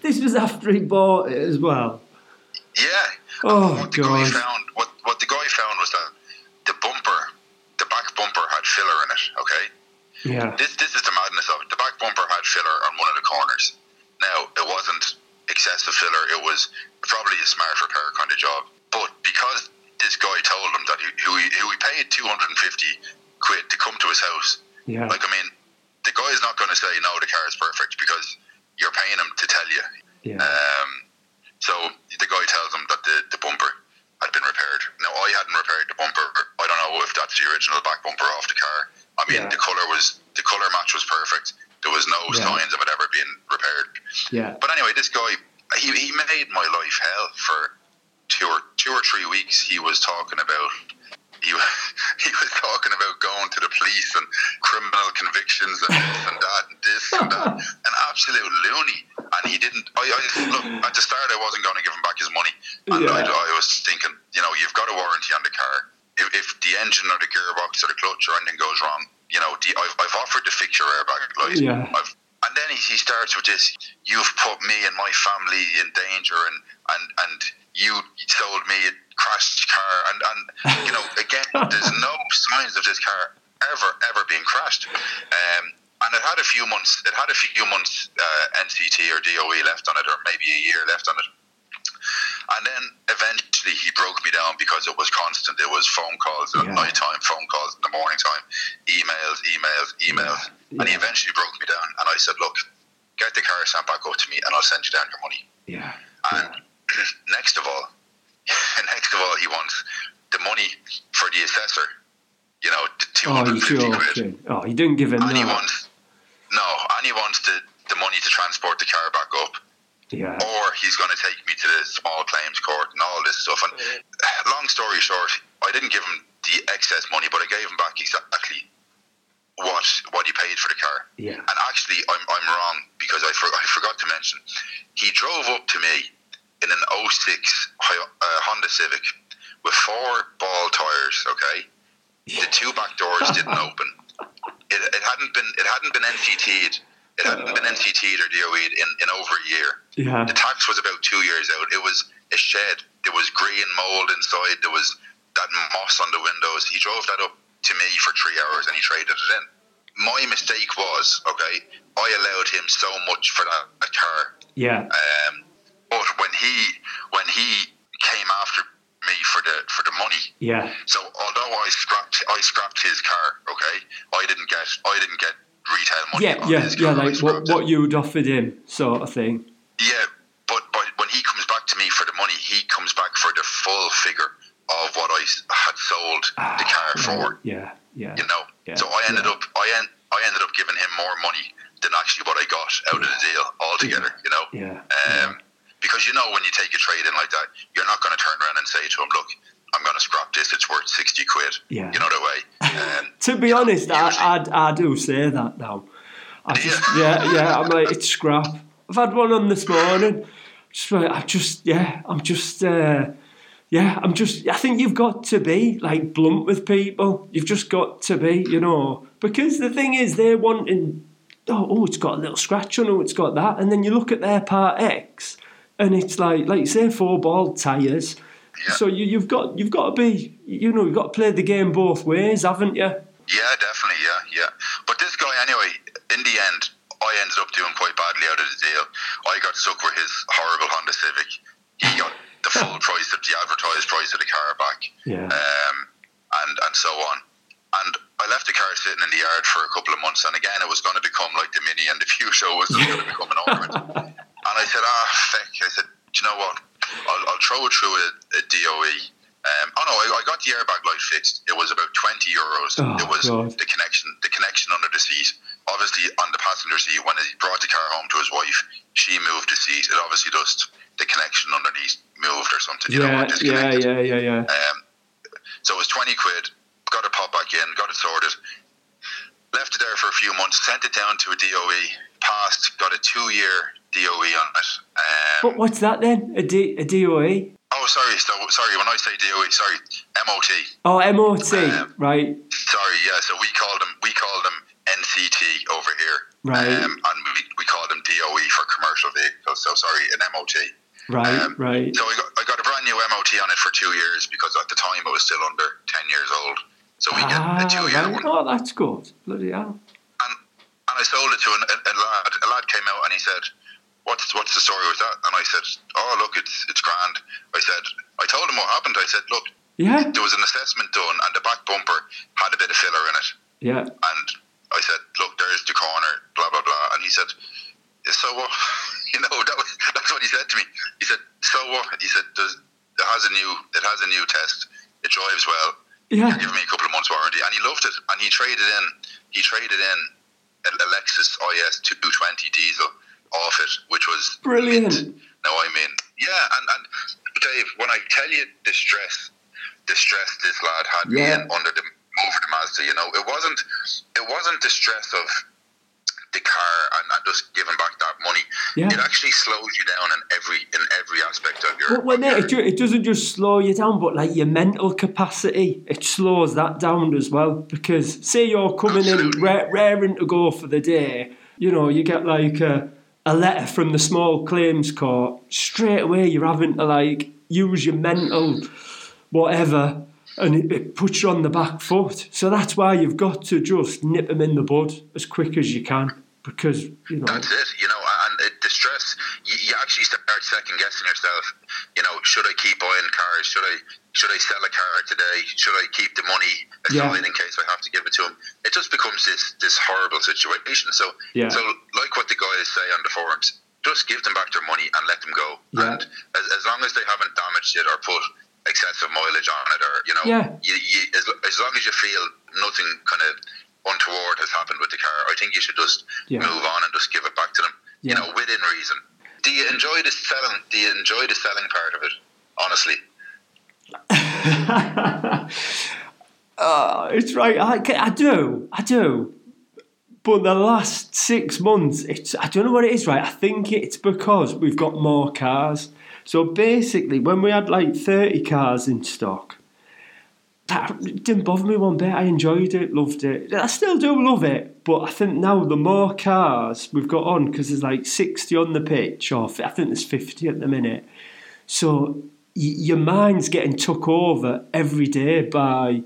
This was after he bought it as well. Yeah. Oh, what the guy God. found what, what the guy found was that the bumper, the back bumper had filler in it, okay? Yeah. this this is the madness of it. The back bumper had filler on one of the corners. Now it wasn't excessive filler; it was probably a smart repair kind of job. But because this guy told him that he, who he, who he paid two hundred and fifty quid to come to his house, Yeah. like I mean, the guy is not going to say no, the car is perfect because you're paying him to tell you. Yeah. Um, so the guy tells him that the, the bumper had been repaired. Now I hadn't repaired the bumper. I don't know if that's the original back bumper off the car. I mean, Yeah. the color was the color match was perfect. There was no Yeah. signs of it ever being repaired. Yeah. But anyway, this guy he, he made my life hell for two or two or three weeks. He was talking about he, he was talking about going to the police and criminal convictions and this and that and this and that. An absolute loony. And he didn't. I, I look at the start. I wasn't going to give him back his money. And I, Yeah. I was thinking, you know, you've got a warranty on the car. If, if the engine or the gearbox or the clutch or anything goes wrong, you know, the, I've, I've offered to fix your airbag light. Yeah. I've, and then he, he starts with this: "You've put me and my family in danger, and and and you sold me crashed car, and and you know, again, there's no signs of this car ever ever being crashed." Um, and it had a few months. It had a few months uh, NCT or DOE left on it, or maybe a year left on it. And then eventually he broke me down because it was constant. It was phone calls at Yeah. night time, phone calls in the morning time, emails, emails, emails. Yeah. And he eventually broke me down. And I said, look, get the car sent back up to me and I'll send you down your money. Yeah. And next of all, next of all, he wants the money for the assessor. You know, the Oh, 250 quid. joking. Oh, you didn't give him And he that. wants, no, and he wants the, the money to transport the car back up Yeah. or he's going to take me to the small claims court and all this stuff. And long story short, I didn't give him the excess money, but I gave him back exactly what what he paid for the car. Yeah. And actually, I'm, I'm wrong because I, for, I forgot to mention he drove up to me in an 06 uh, Honda Civic with four ball tires. Okay, the two back doors didn't open. It, it hadn't been it hadn't been NCT'd. It hadn't been NCT'd or DOE'd in, in over a year. Yeah. The tax was about two years out. It was a shed. There was green mold inside. There was that moss on the windows. He drove that up to me for three hours and he traded it in. My mistake was, okay, I allowed him so much for that, that car. Yeah. Um, but when he when he came after me for the for the money, Yeah. so although I scrapped I scrapped his car, okay, I didn't get I didn't get retail money. Yeah. Yeah. Yeah. Like what, what you'd offered him, sort of thing. Yeah, but, but when he comes back to me for the money, he comes back for the full figure of what I had sold the car Ah, for. Yeah. Yeah. You know, Yeah, so I ended yeah. up I en- I ended up giving him more money than actually what I got out of the deal altogether. You know, Yeah. um, because you know when you take a trade in like that, you're not going to turn around and say to him, "Look, I'm going to scrap this. It's worth sixty quid." Yeah. You know the way. Um, To be you know, honest, I, I, I do say that now. I just, yeah, yeah, I'm like, it's scrap. I've had one on this morning. Just like, I just, yeah, I'm just, uh, yeah, I'm just, I think you've got to be like blunt with people. You've just got to be, you know, because the thing is, they're wanting, oh, oh, it's got a little scratch on it, it's got that. And then you look at their part X and it's like, like you say, four ball tyres. Yeah. So you, you've got you've got to be you know you've got to play the game both ways, haven't you? Yeah, definitely. Yeah, yeah. But this guy, anyway, in the end, I ended up doing quite badly out of the deal. I got stuck with his horrible Honda Civic. He got the full price of the advertised price of the car back, Yeah. um, and and so on. And I left the car sitting in the yard for a couple of months, and again, it was going to become like the Mini and the Few show was going to become an ornament. And I said, ah, feck. I said, do you know what? I'll, I'll throw it through a, a DOE. Um, oh no, I, I got the airbag light fixed. It was about twenty euros. Oh, it was God. the connection, the connection under the seat. Obviously, on the passenger seat, when he brought the car home to his wife, she moved the seat. It obviously just the connection underneath moved or something. You know, Yeah, or yeah, yeah, yeah, yeah. Um, so it was 20 quid, got it popped back in, got it sorted, left it there for a few months, sent it down to a DOE, passed, got a two year DOE on it. Um, But what's that then? A, D, a DOE? oh, sorry, so, sorry, when I say DOE, sorry, MOT. Oh, MOT, Um, right, Sorry, yeah, so we called them, we called them NCT over here. Right. Um, and we, we called them DOE for commercial vehicles, so sorry, an MOT. right, Um, right. So I got, I got a brand new MOT on it for two years because at the time it was still under 10 years old. So we Ah, get a two year right. one. Oh, that's good. Bloody hell. And, and I sold it to an, a, a lad. A lad came out and he said, what's, what's the story with that? And I said, oh, look, it's, it's grand. I said, I told him what happened. I said, look, Yeah, there was an assessment done and the back bumper had a bit of filler in it. yeah. And I said, look, there's the corner, blah, blah, blah. And he said, so what? You know, that was, that's what he said to me. He said, so what? He said, Does, it has a new, it has a new test. It drives well. Yeah, Give me a couple of months warranty. And he loved it. And he traded in, he traded in a a Lexus IS 220 diesel off it, which was Brilliant. mint. Now, I mean, yeah. And, and Dave, when I tell you the stress, the stress this lad had me Yeah. in under the over the Mazda, you know, it wasn't, it wasn't the stress of the car and, and just giving back that money. Yeah. It actually slows you down in every in every aspect of your. But when it, your- it, doesn't just slow you down, but like your mental capacity, it slows that down as well. Because say you're coming in Absolutely. ra- raring to go for the day, you know, you get like a, a letter from the small claims court, straight away you're having to like use your mental whatever and it, it puts you on the back foot. So that's why you've got to just nip them in the bud as quick as you can because, you know, That's it, you know, and it, stress, you, you actually start second guessing yourself. You know, should I keep buying cars? Should I should I sell a car today? Should I keep the money Yeah. aside in case I have to give it to him? It just becomes this this horrible situation. So, Yeah. so like what the guys say on the forums, just give them back their money and let them go. Yeah. And as, as long as they haven't damaged it or put excessive mileage on it, or you know, Yeah. you, you, as, as long as you feel nothing kind of untoward has happened with the car, I think you should just Yeah. move on and just give it back to them. Yeah. You know, within reason. Do you enjoy the selling? Do you enjoy the selling part of it? Honestly, Oh, it's right. I, I do. I do. But the last six months, it's I don't know what it is, right? I think it's because we've got more cars. So basically, when we had like 30 cars in stock, that didn't bother me one bit. I enjoyed it, loved it. I still do love it, but I think now the more cars we've got on, because there's like 60 on the pitch, or I think there's 50 at the minute. So your mind's getting took over every day by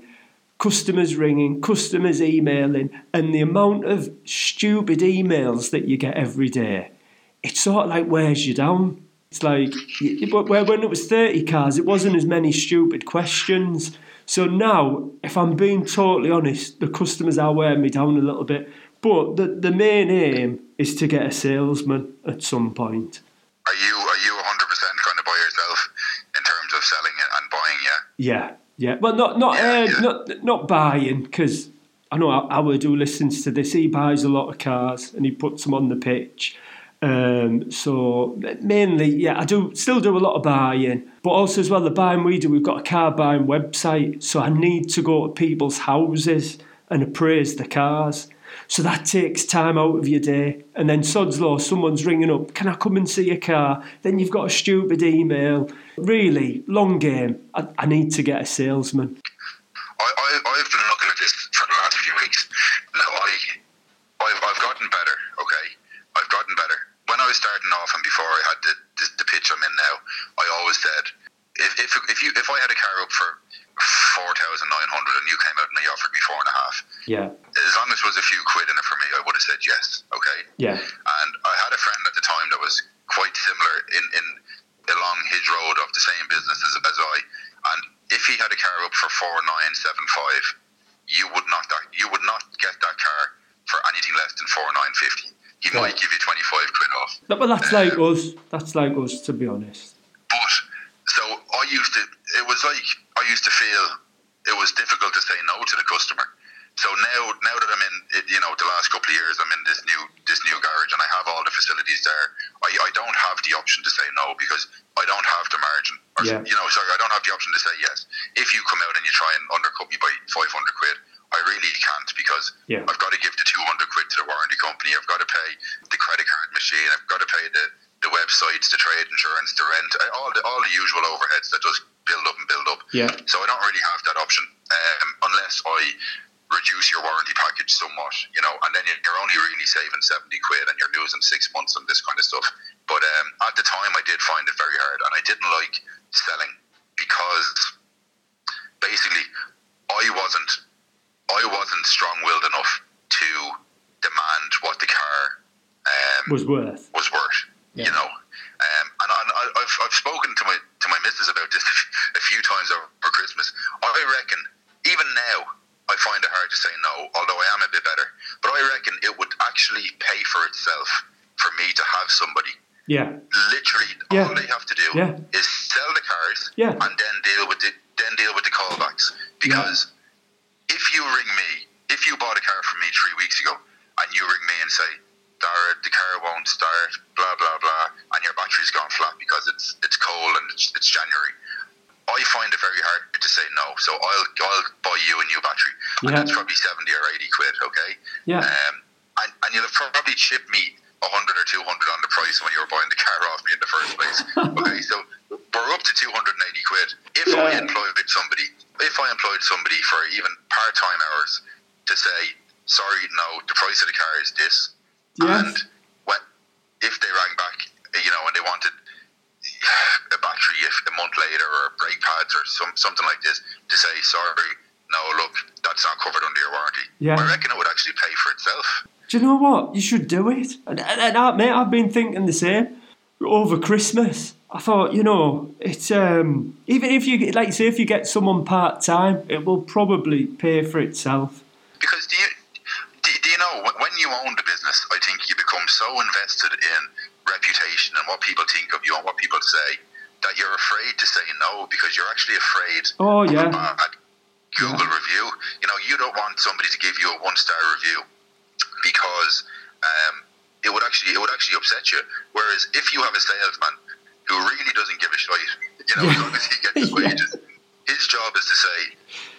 customers ringing, customers emailing, and the amount of stupid emails that you get every day. It sort of like wears you down. It's like when it was 30 cars, it wasn't as many stupid questions. So now, if I'm being totally honest, the customers are wearing me down a little bit. But the, the main aim is to get a salesman at some point. are you are you 100 percent kind of by yourself in terms of selling it and buying? Yeah. Yeah. Well, not not Yeah, uh, yeah. not not buying because I know Howard who listens to this. He buys a lot of cars and he puts them on the pitch. Um, so mainly, yeah, I do still do a lot of buying, but also as well the buying we do. We've got a car buying website, so I need to go to people's houses and appraise the cars. So that takes time out of your day. And then sod's law, someone's ringing up, can I come and see your car? Then you've got a stupid email. Really, long game. I, I need to get a salesman. I, I I've been looking at this for the last few weeks. Now I I've, I've gotten better. Okay, I've gotten better. When I was starting off and before I had the, the, the pitch I'm in now, I always said if if if you if I had a car up for four thousand nine hundred and you came out and you offered me four and a half, Yeah, as long as there was a few quid in it for me, I would have said yes. Okay. yeah, And I had a friend at the time that was quite similar in, in along his road of the same business as, as I. And if he had a car up for four nine seven five, you would not that you would not get that car for anything less than four nine fifty. He Yeah. might give you twenty five quid off. But that's like um, us. That's like us, to be honest. But so I used to. It was like I used to feel it was difficult to say no to the customer. So now, now that I'm in, it- you know, the last couple of years, I'm in this new this new garage, and I have all the facilities there. I, I don't have the option to say no because I don't have the margin. Or, Yeah. You know, sorry, I don't have the option to say yes. If you come out and you try and undercut me by 500 quid, I really can't because Yeah. I've got to give the 200 quid to the warranty company. I've got to pay the credit card machine. I've got to pay the, the websites, the trade insurance, the rent, uh, all the all the usual overheads that just build up and build up. Yeah. So I don't really have that option um, unless I reduce your warranty package somewhat, you know, and then you're only really saving 70 quid and you're losing six months on this kind of stuff. But um, at the time, I did find it very hard and I didn't like selling because basically I wasn't I wasn't strong-willed enough to demand what the car um, Was worth. was worth. Yeah. You know, um, and I, I- I've, I've spoken to my to my missus about this a few times over Christmas. I reckon even now I find it hard to say no, although I am a bit better. But I reckon it would actually pay for itself for me to have somebody. Yeah. Literally, Yeah. all they have to do Yeah. is sell the cars Yeah. and then deal with the then deal with the callbacks. Because if you ring me, if you bought a car from me three weeks ago, and you ring me and say, Dara, the car won't start, blah blah blah, and your battery's gone flat because it's it's cold and it's, it's January. I find it very hard to say no, so I'll I'll buy you a new battery, and Yeah. that's probably seventy or eighty quid, okay? Yeah. Um, and, and you'll probably chip me a hundred or two hundred on the price when you were buying the car off me in the first place. okay, so we're up to two hundred and eighty quid. If I Yeah. employed somebody, if I employed somebody for even part time hours to say, sorry, no, the price of the car is this, Yes. and when, if they rang back, you know, and they wanted a battery if a month later or brake pads or some something like this to say sorry no look that's not covered under your warranty Yeah. I reckon it would actually pay for itself Do you know what? You should do it. And, and, and mate, I've been thinking the same over Christmas. I thought, you know, it's um, even if you get- like say if you get someone part time, it will probably pay for itself. because do you do, you know when you own the business I think you become so invested in reputation and what people think of you and what people say that you're afraid to say no because you're actually afraid Oh of yeah, Google review. You know, you don't want somebody to give you a one star review because um, it would actually it would actually upset you. Whereas if you have a salesman who really doesn't give a shit, you know, as long as he gets his Yeah. His job is to say,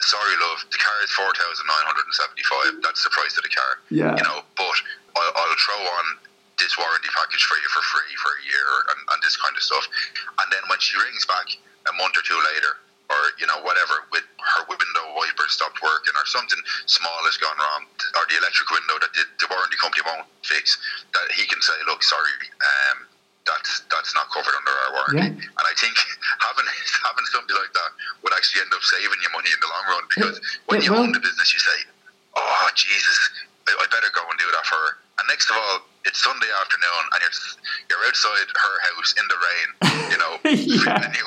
"Sorry, love, the car is four thousand nine hundred and seventy five. That's the price of the car." Yeah. You know, but I'll, I'll throw on this warranty package for you for free for a year and, and this kind of stuff. And then when she rings back a month or two later, or you know whatever, with her window wiper stopped working, or something small has gone wrong, or the electric window that the, the warranty company won't fix, that he can say, "Look, sorry." Um, that's that's not covered under our warranty, Yeah. and I think having having somebody like that would actually end up saving you money in the long run because when it you will. own the business, you say, "Oh Jesus, I, I better go and do that for her." And next of all, it's Sunday afternoon, and you're you're outside her house in the rain, you know, Yeah. fitting a new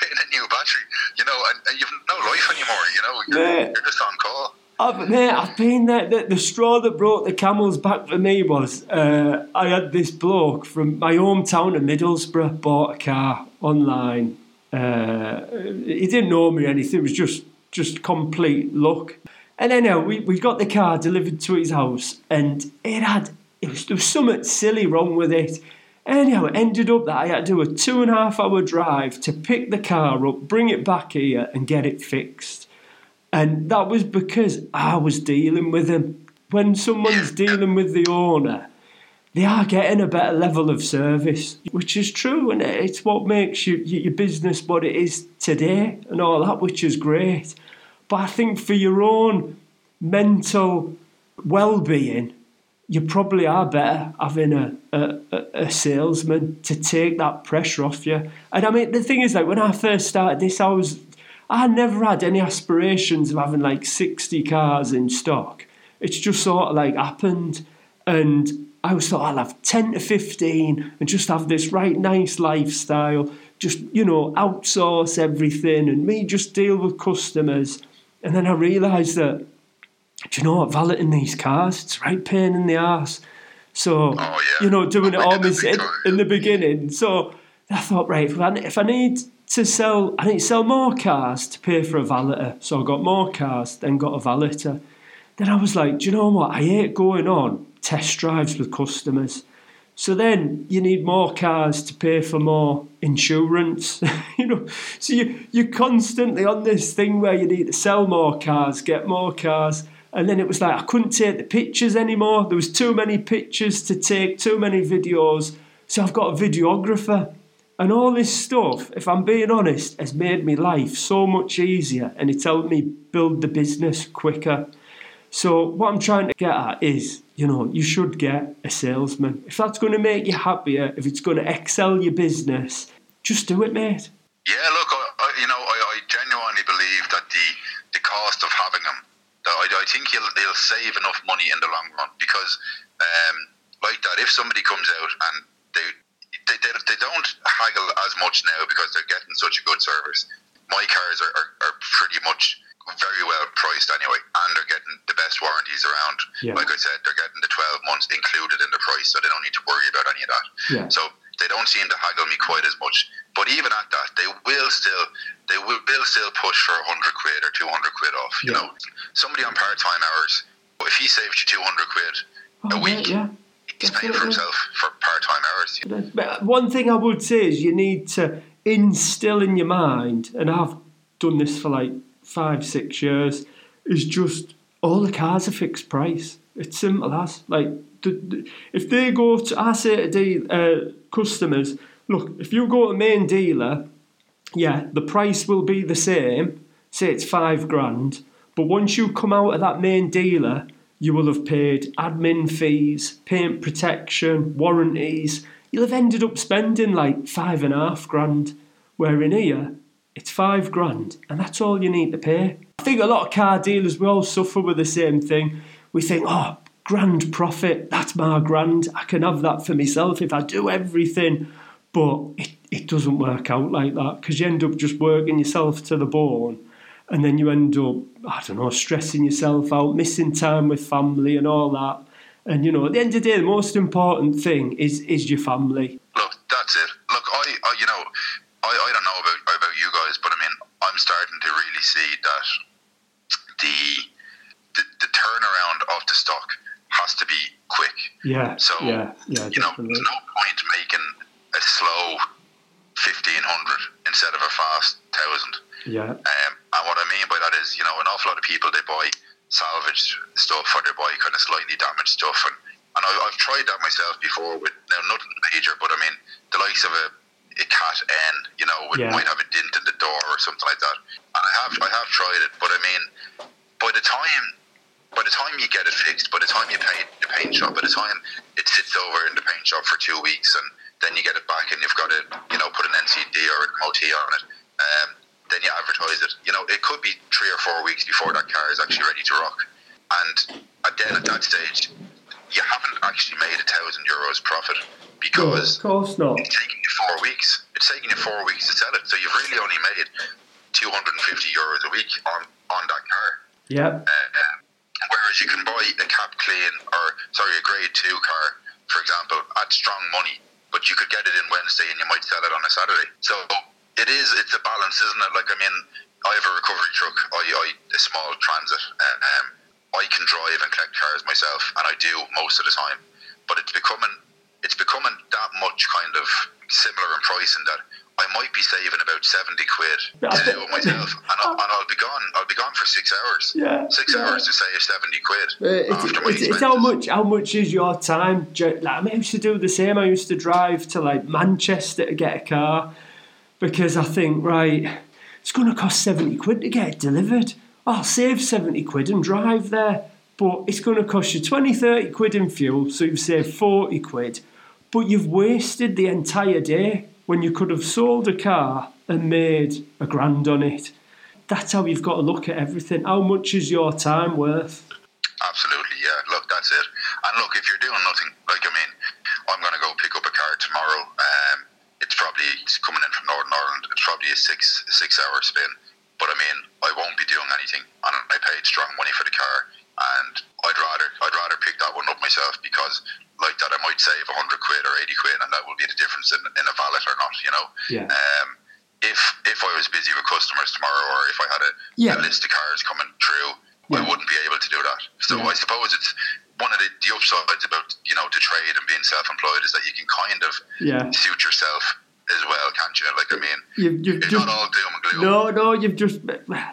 fitting a new battery, you know, and, and you've no life anymore, you know, you're, you're just on call. I've, mate, I've been there. The, the straw that broke the camel's back for me was uh, I had this bloke from my hometown of Middlesbrough bought a car online. Uh, he didn't know me or anything. It was just just complete luck. And anyhow, we, we got the car delivered to his house, and it had it was there was something silly wrong with it. Anyhow, it ended up that I had to do a two and a half hour drive to pick the car up, bring it back here, and get it fixed. And that was because I was dealing with him. When someone's dealing with the owner, they are getting a better level of service, which is true, and it's what makes you, your business what it is today and all that, which is great. But I think for your own mental well being, you probably are better having a, a- a salesman to take that pressure off you. And I mean, the thing is, like, when I first started this, I was, I never had any aspirations of having like 60 cars in stock. It's just sort of like happened. And I always thought I'll have 10 to 15 and just have this right nice lifestyle, just, you know, outsource everything and me just deal with customers. And then I realised that do you know what? Valeting these cars, it's right pain in the ass. So, Oh, yeah. you know, doing it all myself in the beginning. So I thought, right, if I, if I need to sell, I need to sell more cars to pay for a valeter. So I got more cars, then got a valeter. Then I was like, do you know what? I hate going on test drives with customers. So then you need more cars to pay for more insurance. you know, so you, you're constantly on this thing where you need to sell more cars, get more cars. And then it was like I couldn't take the pictures anymore. There was too many pictures to take, too many videos. So I've got a videographer. And all this stuff, if I'm being honest, has made my life so much easier and it's helped me build the business quicker. So what I'm trying to get at is, you know, you should get a salesman. If that's going to make you happier, if it's going to excel your business, just do it, mate. Yeah, look, I, you know, I, I genuinely believe that the the cost of having them, that I, I think he'll he'll save enough money in the long run because, um, like that, if somebody comes out and they don't haggle as much now because they're getting such a good service. My cars are, are, are pretty much very well priced anyway, and they're getting the best warranties around. Yeah. Like I said, they're getting the 12 months included in the price, so they don't need to worry about any of that. Yeah. So they don't seem to haggle me quite as much. But even at that, they will still they will, will still push for hundred quid or two hundred quid off. You Yeah. know, somebody on part time hours, if he saves you two hundred quid Oh, a week, yeah. He's paying for himself for part time hours. But one thing I would say is you need to instill in your mind, and I've done this for like five, six years, is just all the cars are fixed price. It's simple as like the, the, if they go to, I say to deal, uh, customers, look, if you go to main dealer, yeah, the price will be the same. Say it's five grand, but once you come out of that main dealer, you will have paid admin fees, paint protection, warranties. You'll have ended up spending like five and a half grand. Where in here, it's five grand, and that's all you need to pay. I think a lot of car dealers we all suffer with the same thing. We think, oh, grand profit, that's my grand. I can have that for myself if I do everything. But it, it doesn't work out like that because you end up just working yourself to the bone and then you end up, I don't know, stressing yourself out, missing time with family and all that. And you know, at the end of the day, the most important thing is is your family. Look, that's it. Look, I, I you know, I, I don't know about about you guys, but I mean, I'm starting to really see that the the, the turnaround of the stock has to be quick. Yeah. So, yeah, yeah, you know, there's no point making a slow 1500 instead of a fast 1000. Yeah, Um, and what I mean by that is, you know, an awful lot of people they buy salvaged stuff or they buy kind of slightly damaged stuff, and and I, I've tried that myself before with now nothing major, but I mean the likes of a, a cat N, you know, it Yeah. might have a dent in the door or something like that. And I have I have tried it, but I mean, by the time by the time you get it fixed, by the time you pay the paint shop, by the time it sits over in the paint shop for two weeks, and then you get it back, and you've got to, you know, put an NCT or an MOT on it. Um, then you advertise it. You know, it could be three or four weeks before that car is actually ready to rock. And at then at that stage, you haven't actually made a thousand euros profit because of course not. it's taking you four weeks. It's taking you four weeks to sell it. So you've really only made 250 euros a week on, on that car. Yeah, Uh, whereas you can buy a cap clean or sorry a grade two car, for example, at strong money, but you could get it in Wednesday and you might sell it on a Saturday. So it is it's a balance, isn't it? Like I mean, I have a recovery truck, I, I a small transit. Uh, um, I can drive and collect cars myself, and I do most of the time. But it's becoming it's becoming that much kind of similar in price in that I might be saving about seventy quid to do it myself, and I'll, and I'll be gone. I'll be gone for six hours. yeah. Six yeah. hours to save seventy quid Uh, it's, after my it's, it's how much how much is your time? Like, I, mean, I used to do the same. I used to drive to like Manchester to get a car because I think right, it's going to cost seventy quid to get it delivered. I'll save seventy quid and drive there, but it's going to cost you 20, 30 quid in fuel, so you've saved forty quid, but you've wasted the entire day when you could have sold a car and made a grand on it. That's how you've got to look at everything. How much is your time worth? Absolutely, yeah. Look, that's it. And look, if you're doing nothing, like I mean, I'm going to go pick up a car tomorrow. Um, it's probably coming in from Northern Ireland. It's probably a six six hour spin. But I mean, I won't be doing anything, and I paid strong money for the car. and I'd rather I'd rather pick that one up myself because like that I might save hundred quid or eighty quid, and that will be the difference in, in a valet or not. You know. Yeah. Um, if if I was busy with customers tomorrow, or if I had a, Yeah. a list of cars coming through, I wouldn't be able to do that. So Yeah. I suppose it's one of the, the upsides about you know the trade and being self-employed is that you can kind of Yeah. suit yourself as well, can't you? Like I mean, You've, you've it's just not all doom and gloom. no, no. You've just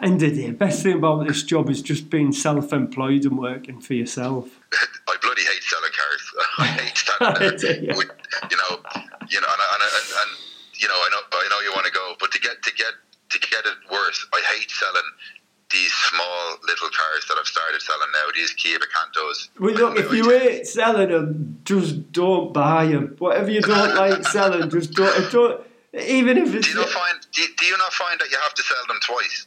end of the day. Best thing about this job is just being self-employed and working for yourself. I bloody hate selling cars. I hate standing there. With, you know, you know, and, and, and, and you know, I know, I know you want to go, but to get to get to get it worse, I hate selling these small little cars that I've started selling now. These Kia Picantos. Well, look, if you hate selling them, just don't buy them. Whatever you don't like selling, just don't. don't even if do it's you not find do, do you not find that you have to sell them twice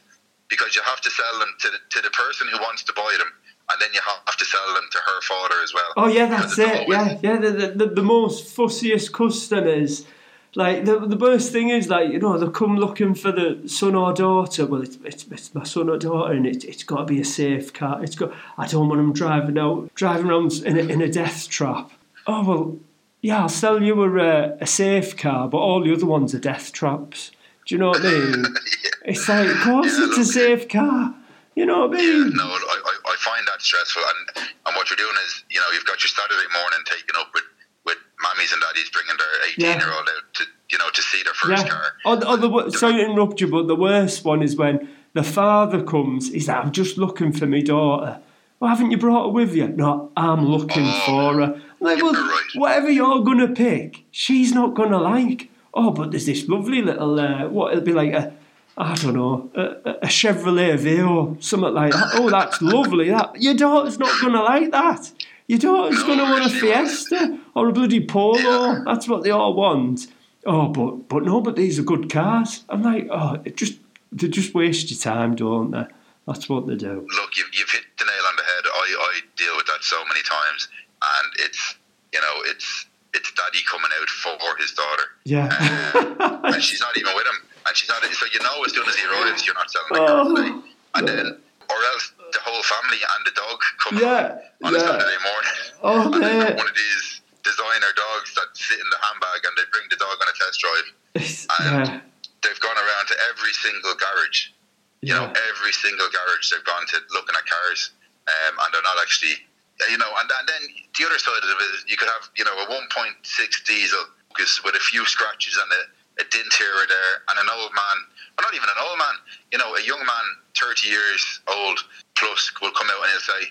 because you have to sell them to the, to the person who wants to buy them and then you have to sell them to her father as well Oh yeah, that's it. always- Yeah, yeah. The, the, the, the most fussiest customers, like the the worst thing is like you know they come looking for the son or daughter. Well, it's, it's, it's my son or daughter, and it, it's got to be a safe car. It's got. I don't want them driving out driving around in a, in a death trap. Oh well, yeah, I'll sell you a uh, a safe car, but all the other ones are death traps. Do you know what I mean? It's like, of course, Yeah, it's a safe car. You know what I Yeah, mean? no, I, I, I find that stressful, and and what you're doing is, you know, you've got your Saturday morning taken up with with mammies and daddies bringing their 18 Yeah. year old out to, you know, to see their first car. Or, or the, wo- sorry to interrupt you, but the worst one is when the father comes. He's like, I'm just looking for my daughter. Well, haven't you brought her with you? No, I'm looking Oh, for her. Like, well, right. whatever you're gonna pick, she's not gonna like. Oh, but there's this lovely little uh, what it'll be like a. I don't know, a, a- Chevrolet Aveo, something like that. Oh, that's lovely. That your daughter's not gonna like that. Your daughter's No, gonna want a. Fiesta or a bloody Polo. Yeah. That's what they all want. Oh, but but no, but these are good cars. I'm like, oh, it just they just waste your time, don't they? That's what they do. Look, you've, you've hit the nail on the head. I, I deal with that so many times, and it's you know it's it's daddy coming out for his daughter, Yeah. Um, and she's not even with him, and she's not. So you know, as soon as he arrives, you're not selling the Oh. car today, and then or else the whole family and the dog come Yeah, on a yeah. Saturday morning. Oh, and they've one of these designer dogs that sit in the handbag, and they bring the dog on a test drive. And yeah. they've gone around to every single garage you know, every single garage they've gone to looking at cars, um, and they're not actually, you know, and, and then the other side of it is you could have, you know, a 1.6 diesel because with a few scratches and a, a dent here or there, and an old man, or not even an old man, you know, a young man, 30 years old plus, will come out and he'll say,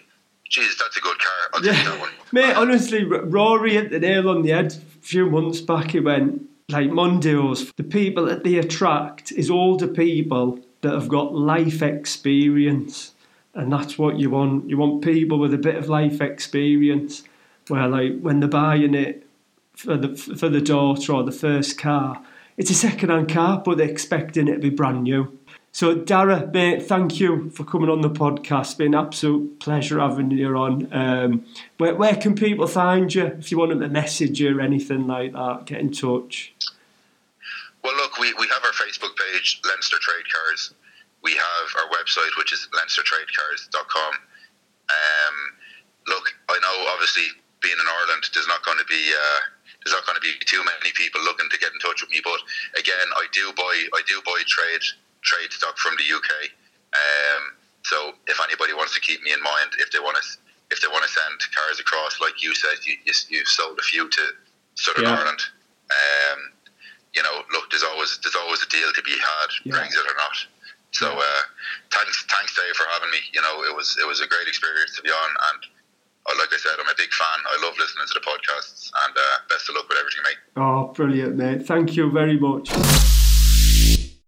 "Geez, that's a good car. I'll take that one." mate. Honestly, Rory hit the nail on the head a few months back. He went like Mondeos. The people that they attract is older people that have got life experience, and that's what you want. You want people with a bit of life experience, where like when they're buying it for the for the daughter or the first car, it's a second-hand car, but they're expecting it to be brand new. So, Dara, mate, thank you for coming on the podcast. It's been an absolute pleasure having you on. Um, where, where can people find you if you want them to message you or anything like that? Get in touch. Well, look, we, we have our Facebook page, Leinster Trade Cars. We have our website, which is leinstertradecars.com. Um, look, I know obviously being in Ireland, there's not going to be uh, there's not going to be too many people looking to get in touch with me. But again, I do buy I do buy trade trade stock from the UK. Um, so if anybody wants to keep me in mind, if they want to if they want to send cars across, like you said, you you you've sold a few to Southern Yeah. Ireland. Um, you know, look, there's always there's always a deal to be had, Yeah. Brexit or not. So uh, thanks thanks Dave for having me. You know, it was it was a great experience to be on, and uh, like I said, I'm a big fan. I love listening to the podcasts, and uh, best of luck with everything, mate. Oh, brilliant, mate. Thank you very much.